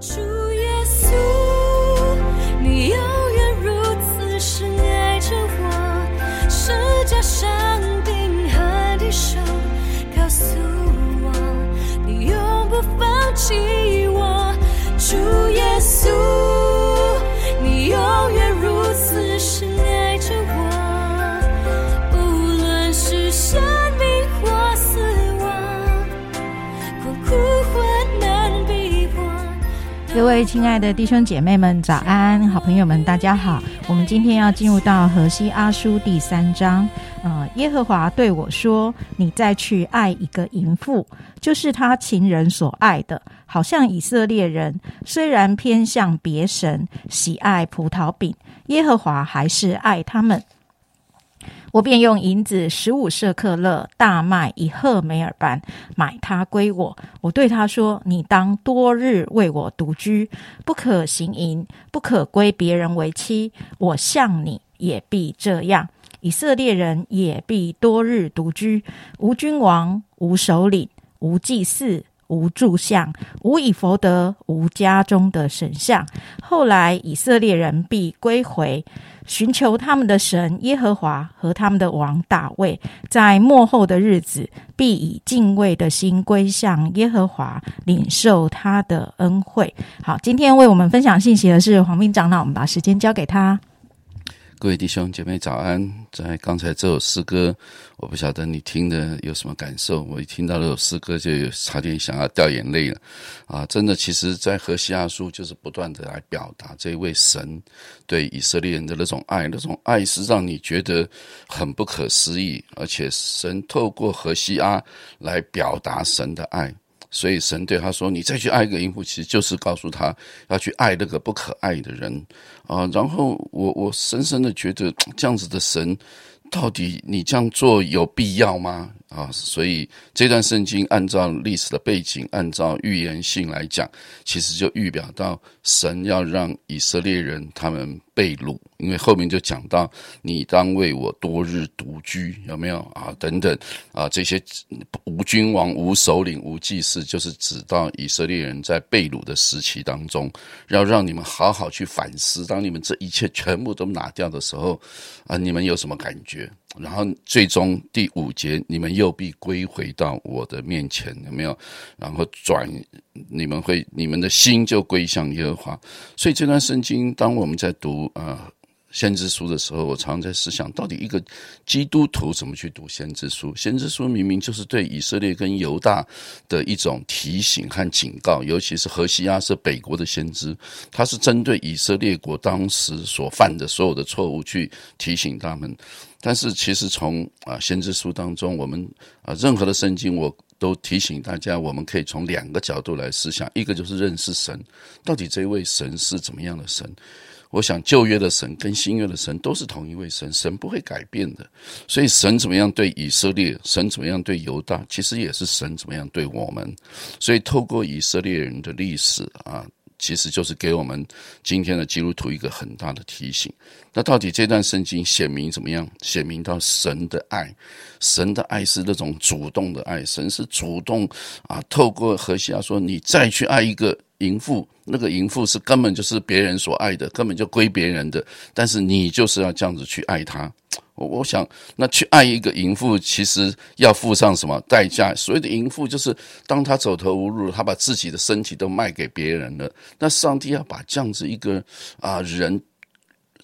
主耶稣，你永远如此深爱着我，十架上钉痕的手告诉我，你永不放弃我。主耶稣，各位亲爱的弟兄姐妹们，早安！好朋友们，大家好。我们今天要进入到河西阿书第三章。呃，耶和华对我说：“你再去爱一个淫妇，就是他情人所爱的，好像以色列人虽然偏向别神，喜爱葡萄饼，耶和华还是爱他们。”我便用银子十五舍克勒，大麦一赫梅尔班，买它归我。我对他说：“你当多日为我独居，不可行淫，不可归别人为妻。我向你也必这样。以色列人也必多日独居，无君王，无首领，无祭祀。”无柱像，无以佛得，无家中的神像。后来以色列人必归回，寻求他们的神耶和华和他们的王大卫。在末后的日子，必以敬畏的心归向耶和华，领受他的恩惠。好，今天为我们分享信息的是黄明长老，我们把时间交给他。各位弟兄姐妹早安！在刚才这首诗歌，我不晓得你听的有什么感受。我一听到这首诗歌，就有差点想要掉眼泪了啊！真的，其实，在何西阿书就是不断的来表达这位神对以色列人的那种爱，那种爱是让你觉得很不可思议，而且神透过何西阿来表达神的爱。所以神对他说：“你再去爱一个淫妇，其实就是告诉他要去爱那个不可爱的人啊。”然后我我深深的觉得，这样子的神，到底你这样做有必要吗？啊，所以这段圣经按照历史的背景，按照预言性来讲，其实就预表到神要让以色列人他们被掳，因为后面就讲到你当为我多日独居，有没有啊？等等啊，这些无君王、无首领、无祭司，就是指到以色列人在被掳的时期当中，要让你们好好去反思，当你们这一切全部都拿掉的时候，啊，你们有什么感觉？然后最终第五节，你们又必归回到我的面前，有没有？然后转，你们会，你们的心就归向耶和华。所以这段圣经，当我们在读啊先知书的时候，我常常在思想，到底一个基督徒怎么去读先知书？先知书明明就是对以色列跟犹大的一种提醒和警告，尤其是何西阿是北国的先知，他是针对以色列国当时所犯的所有的错误去提醒他们。但是，其实从啊先知书当中，我们啊任何的圣经，我都提醒大家，我们可以从两个角度来思想。一个就是认识神，到底这位神是怎么样的神？我想旧约的神跟新约的神都是同一位神，神不会改变的。所以神怎么样对以色列，神怎么样对犹大，其实也是神怎么样对我们。所以透过以色列人的历史啊。其实就是给我们今天的基督徒一个很大的提醒。那到底这段圣经显明怎么样？显明到神的爱，神的爱是那种主动的爱，神是主动啊，透过何西亚说：“你再去爱一个淫妇，那个淫妇是根本就是别人所爱的，根本就归别人的，但是你就是要这样子去爱他。”我我想，那去爱一个淫妇，其实要付上什么代价？所谓的淫妇，就是当他走投无路，他把自己的身体都卖给别人了。那上帝要把这样子一个啊人。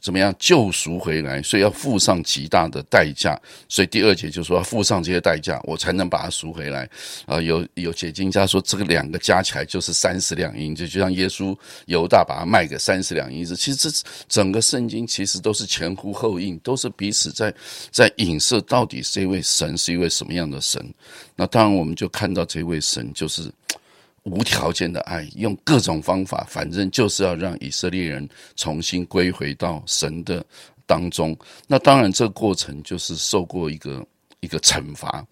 怎么样救赎回来？所以要付上极大的代价。所以第二节就说要付上这些代价，我才能把它赎回来。啊，有有解经家说，这个两个加起来就是三十两银子，就像耶稣犹大把它卖给三十两银子。其实这整个圣经其实都是前呼后应，都是彼此在在影射到底这位神是一位什么样的神。那当然我们就看到这位神就是。无条件的爱，用各种方法，反正就是要让以色列人重新归回到神的当中。那当然，这个过程就是受过一个一个惩罚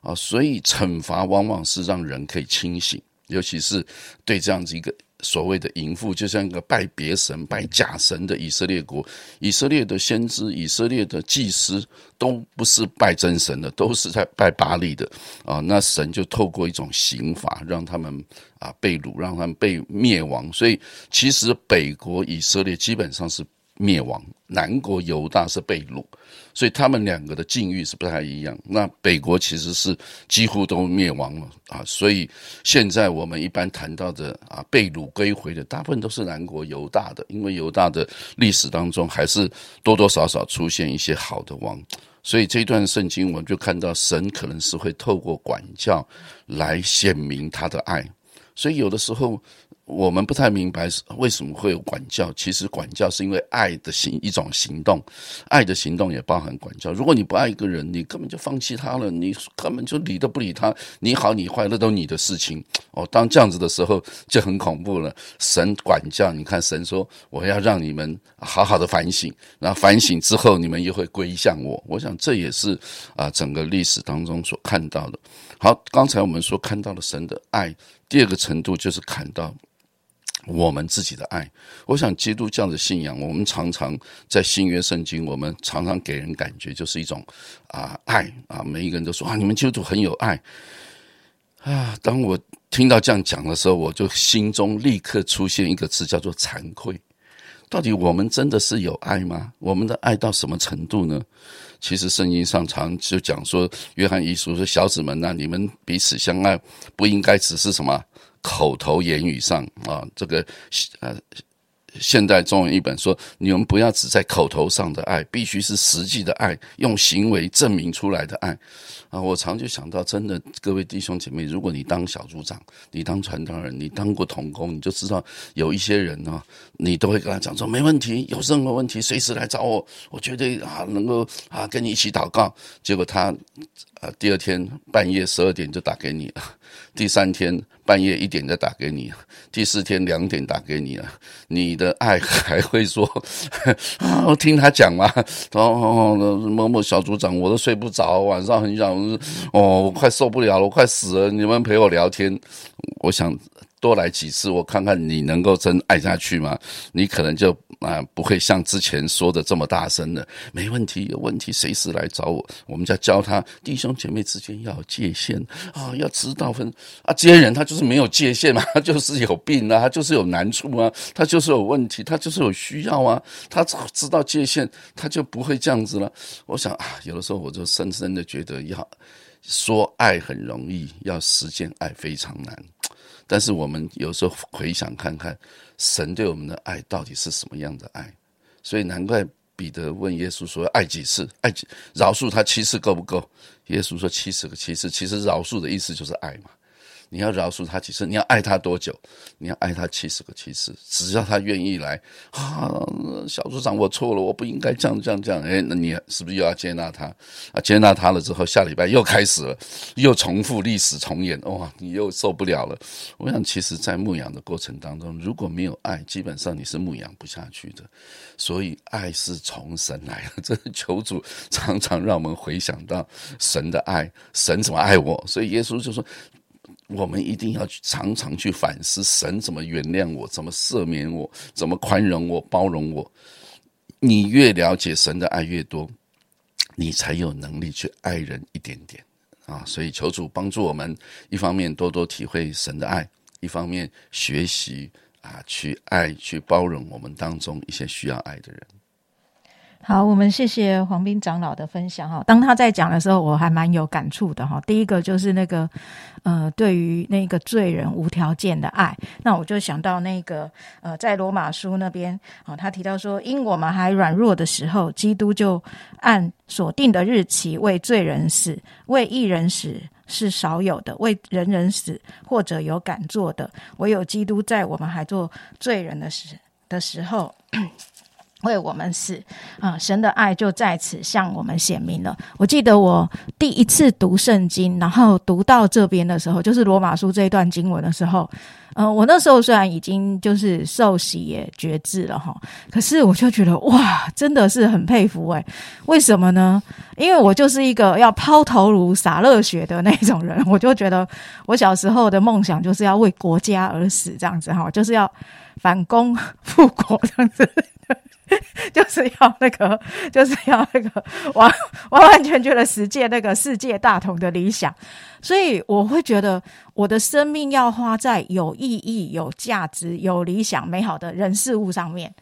啊，所以惩罚往往是让人可以清醒尤其是对这样子一个。所谓的淫妇，就像一个拜别神、拜假神的以色列国，以色列的先知、以色列的祭司都不是拜真神的，都是在拜巴利的啊。那神就透过一种刑罚，让他们啊被掳，让他们被灭亡。所以，其实北国以色列基本上是。灭亡，南国犹大是被掳，所以他们两个的境遇是不太一样。那北国其实是几乎都灭亡了啊，所以现在我们一般谈到的啊被掳归回的，大部分都是南国犹大的，因为犹大的历史当中还是多多少少出现一些好的王，所以这一段圣经我们就看到神可能是会透过管教来显明他的爱，所以有的时候。我们不太明白为什么会有管教。其实管教是因为爱的行一种行动，爱的行动也包含管教。如果你不爱一个人，你根本就放弃他了，你根本就理都不理他。你好你坏，那都你的事情。哦，当这样子的时候就很恐怖了。神管教，你看神说我要让你们好好的反省，然后反省之后你们又会归向我。我想这也是啊整个历史当中所看到的。好，刚才我们说看到了神的爱，第二个程度就是看到。我们自己的爱，我想基督教的信仰，我们常常在新约圣经，我们常常给人感觉就是一种啊爱啊，每一个人都说啊，你们基督徒很有爱啊。当我听到这样讲的时候，我就心中立刻出现一个词，叫做惭愧。到底我们真的是有爱吗？我们的爱到什么程度呢？其实圣经上常就讲说，约翰一书说：“小子们呐，你们彼此相爱，不应该只是什么。”口头言语上啊，这个呃，现代中文译本说，你们不要只在口头上的爱，必须是实际的爱，用行为证明出来的爱啊。我常就想到，真的，各位弟兄姐妹，如果你当小组长，你当传道人，你当过童工，你就知道有一些人呢，你都会跟他讲说，没问题，有任何问题随时来找我，我绝对啊能够啊跟你一起祷告。结果他啊第二天半夜十二点就打给你了，第三天。半夜一点再打给你，第四天两点打给你了，你的爱还会说啊？我 听他讲嘛，哦，某某小组长，我都睡不着，晚上很想，哦，我快受不了了，我快死了，你们陪我聊天，我想。多来几次，我看看你能够真爱下去吗？你可能就啊不会像之前说的这么大声了。没问题，有问题随时来找我。我们在教他弟兄姐妹之间要界限啊，要知道分啊。这些人他就是没有界限嘛，他就是有病啊，他就是有难处啊，他就是有问题，他就是有需要啊。他知道界限，他就不会这样子了。我想啊，有的时候我就深深的觉得，要说爱很容易，要实践爱非常难。但是我们有时候回想看看，神对我们的爱到底是什么样的爱？所以难怪彼得问耶稣说：“爱几次？爱饶恕他七次够不够？”耶稣说：“七十个七次。”其实饶恕的意思就是爱嘛。你要饶恕他几次？你要爱他多久？你要爱他七十个七次，只要他愿意来啊！小组长，我错了，我不应该这样这样这样。哎，那你是不是又要接纳他？啊，接纳他了之后，下礼拜又开始了，又重复历史重演。哇，你又受不了了。我想，其实，在牧养的过程当中，如果没有爱，基本上你是牧养不下去的。所以，爱是从神来的。这求主常常让我们回想到神的爱，神怎么爱我。所以，耶稣就说。我们一定要去常常去反思神怎么原谅我，怎么赦免我，怎么宽容我、包容我。你越了解神的爱越多，你才有能力去爱人一点点啊！所以求主帮助我们，一方面多多体会神的爱，一方面学习啊去爱、去包容我们当中一些需要爱的人。好，我们谢谢黄斌长老的分享哈。当他在讲的时候，我还蛮有感触的哈。第一个就是那个，呃，对于那个罪人无条件的爱，那我就想到那个，呃，在罗马书那边啊，他提到说，因我们还软弱的时候，基督就按所定的日期为罪人死，为一人死是少有的，为人人死或者有敢做的，唯有基督在我们还做罪人的时的时候。为我们死啊！神的爱就在此向我们显明了。我记得我第一次读圣经，然后读到这边的时候，就是罗马书这一段经文的时候，呃，我那时候虽然已经就是受洗也觉志了哈，可是我就觉得哇，真的是很佩服诶。为什么呢？因为我就是一个要抛头颅洒热血的那种人，我就觉得我小时候的梦想就是要为国家而死，这样子哈，就是要反攻 复国这样子。就是要那个，就是要那个完完完全全的实践那个世界大同的理想，所以我会觉得我的生命要花在有意义、有价值、有理想、美好的人事物上面。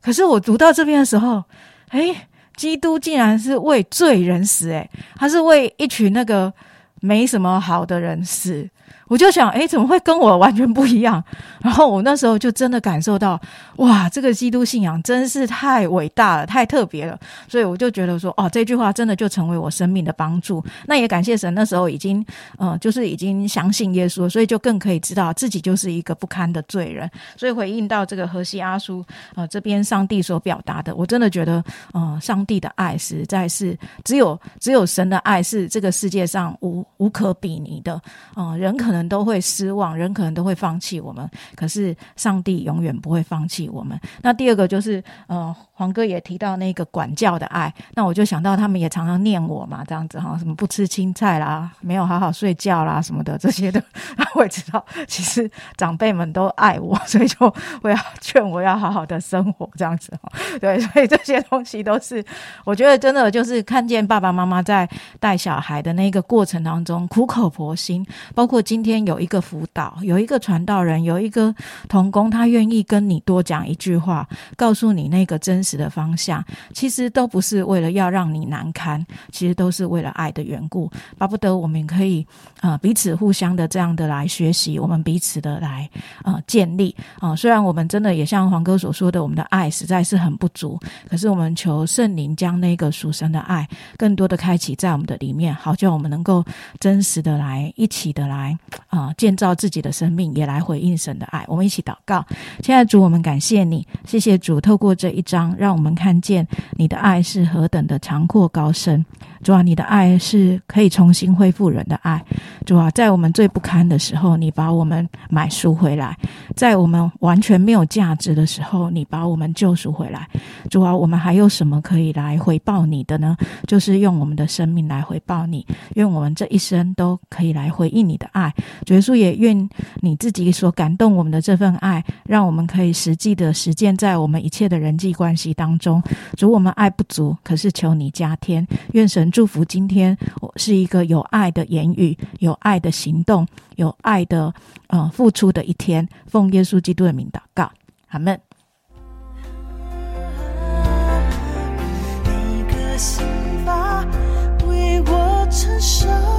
可是我读到这边的时候，哎，基督竟然是为罪人死，哎，他是为一群那个没什么好的人死。我就想，哎，怎么会跟我完全不一样？然后我那时候就真的感受到，哇，这个基督信仰真是太伟大了，太特别了。所以我就觉得说，哦，这句话真的就成为我生命的帮助。那也感谢神，那时候已经，嗯，就是已经相信耶稣，所以就更可以知道自己就是一个不堪的罪人。所以回应到这个河西阿叔，呃，这边上帝所表达的，我真的觉得，嗯，上帝的爱实在是只有只有神的爱是这个世界上无无可比拟的。嗯，人可能。人都会失望，人可能都会放弃我们，可是上帝永远不会放弃我们。那第二个就是，嗯，黄哥也提到那个管教的爱，那我就想到他们也常常念我嘛，这样子哈，什么不吃青菜啦，没有好好睡觉啦，什么的这些的，我也知道，其实长辈们都爱我，所以就会要劝我要好好的生活这样子哈。对，所以这些东西都是，我觉得真的就是看见爸爸妈妈在带小孩的那个过程当中苦口婆心，包括今。天有一个辅导，有一个传道人，有一个童工，他愿意跟你多讲一句话，告诉你那个真实的方向。其实都不是为了要让你难堪，其实都是为了爱的缘故。巴不得我们可以啊彼此互相的这样的来学习，我们彼此的来啊建立啊。虽然我们真的也像黄哥所说的，我们的爱实在是很不足，可是我们求圣灵将那个属神的爱更多的开启在我们的里面，好叫我们能够真实的来一起的来。啊！建造自己的生命，也来回应神的爱。我们一起祷告，亲爱的主，我们感谢你，谢谢主，透过这一章，让我们看见你的爱是何等的长阔高深。主啊，你的爱是可以重新恢复人的爱。主啊，在我们最不堪的时候，你把我们买赎回来；在我们完全没有价值的时候，你把我们救赎回来。主啊，我们还有什么可以来回报你的呢？就是用我们的生命来回报你。愿我们这一生都可以来回应你的爱。主耶稣也愿你自己所感动我们的这份爱，让我们可以实际的实践在我们一切的人际关系当中。主，我们爱不足，可是求你加添。愿神。祝福今天我是一个有爱的言语、有爱的行动、有爱的呃付出的一天。奉耶稣基督的名祷告，阿门。为我承受。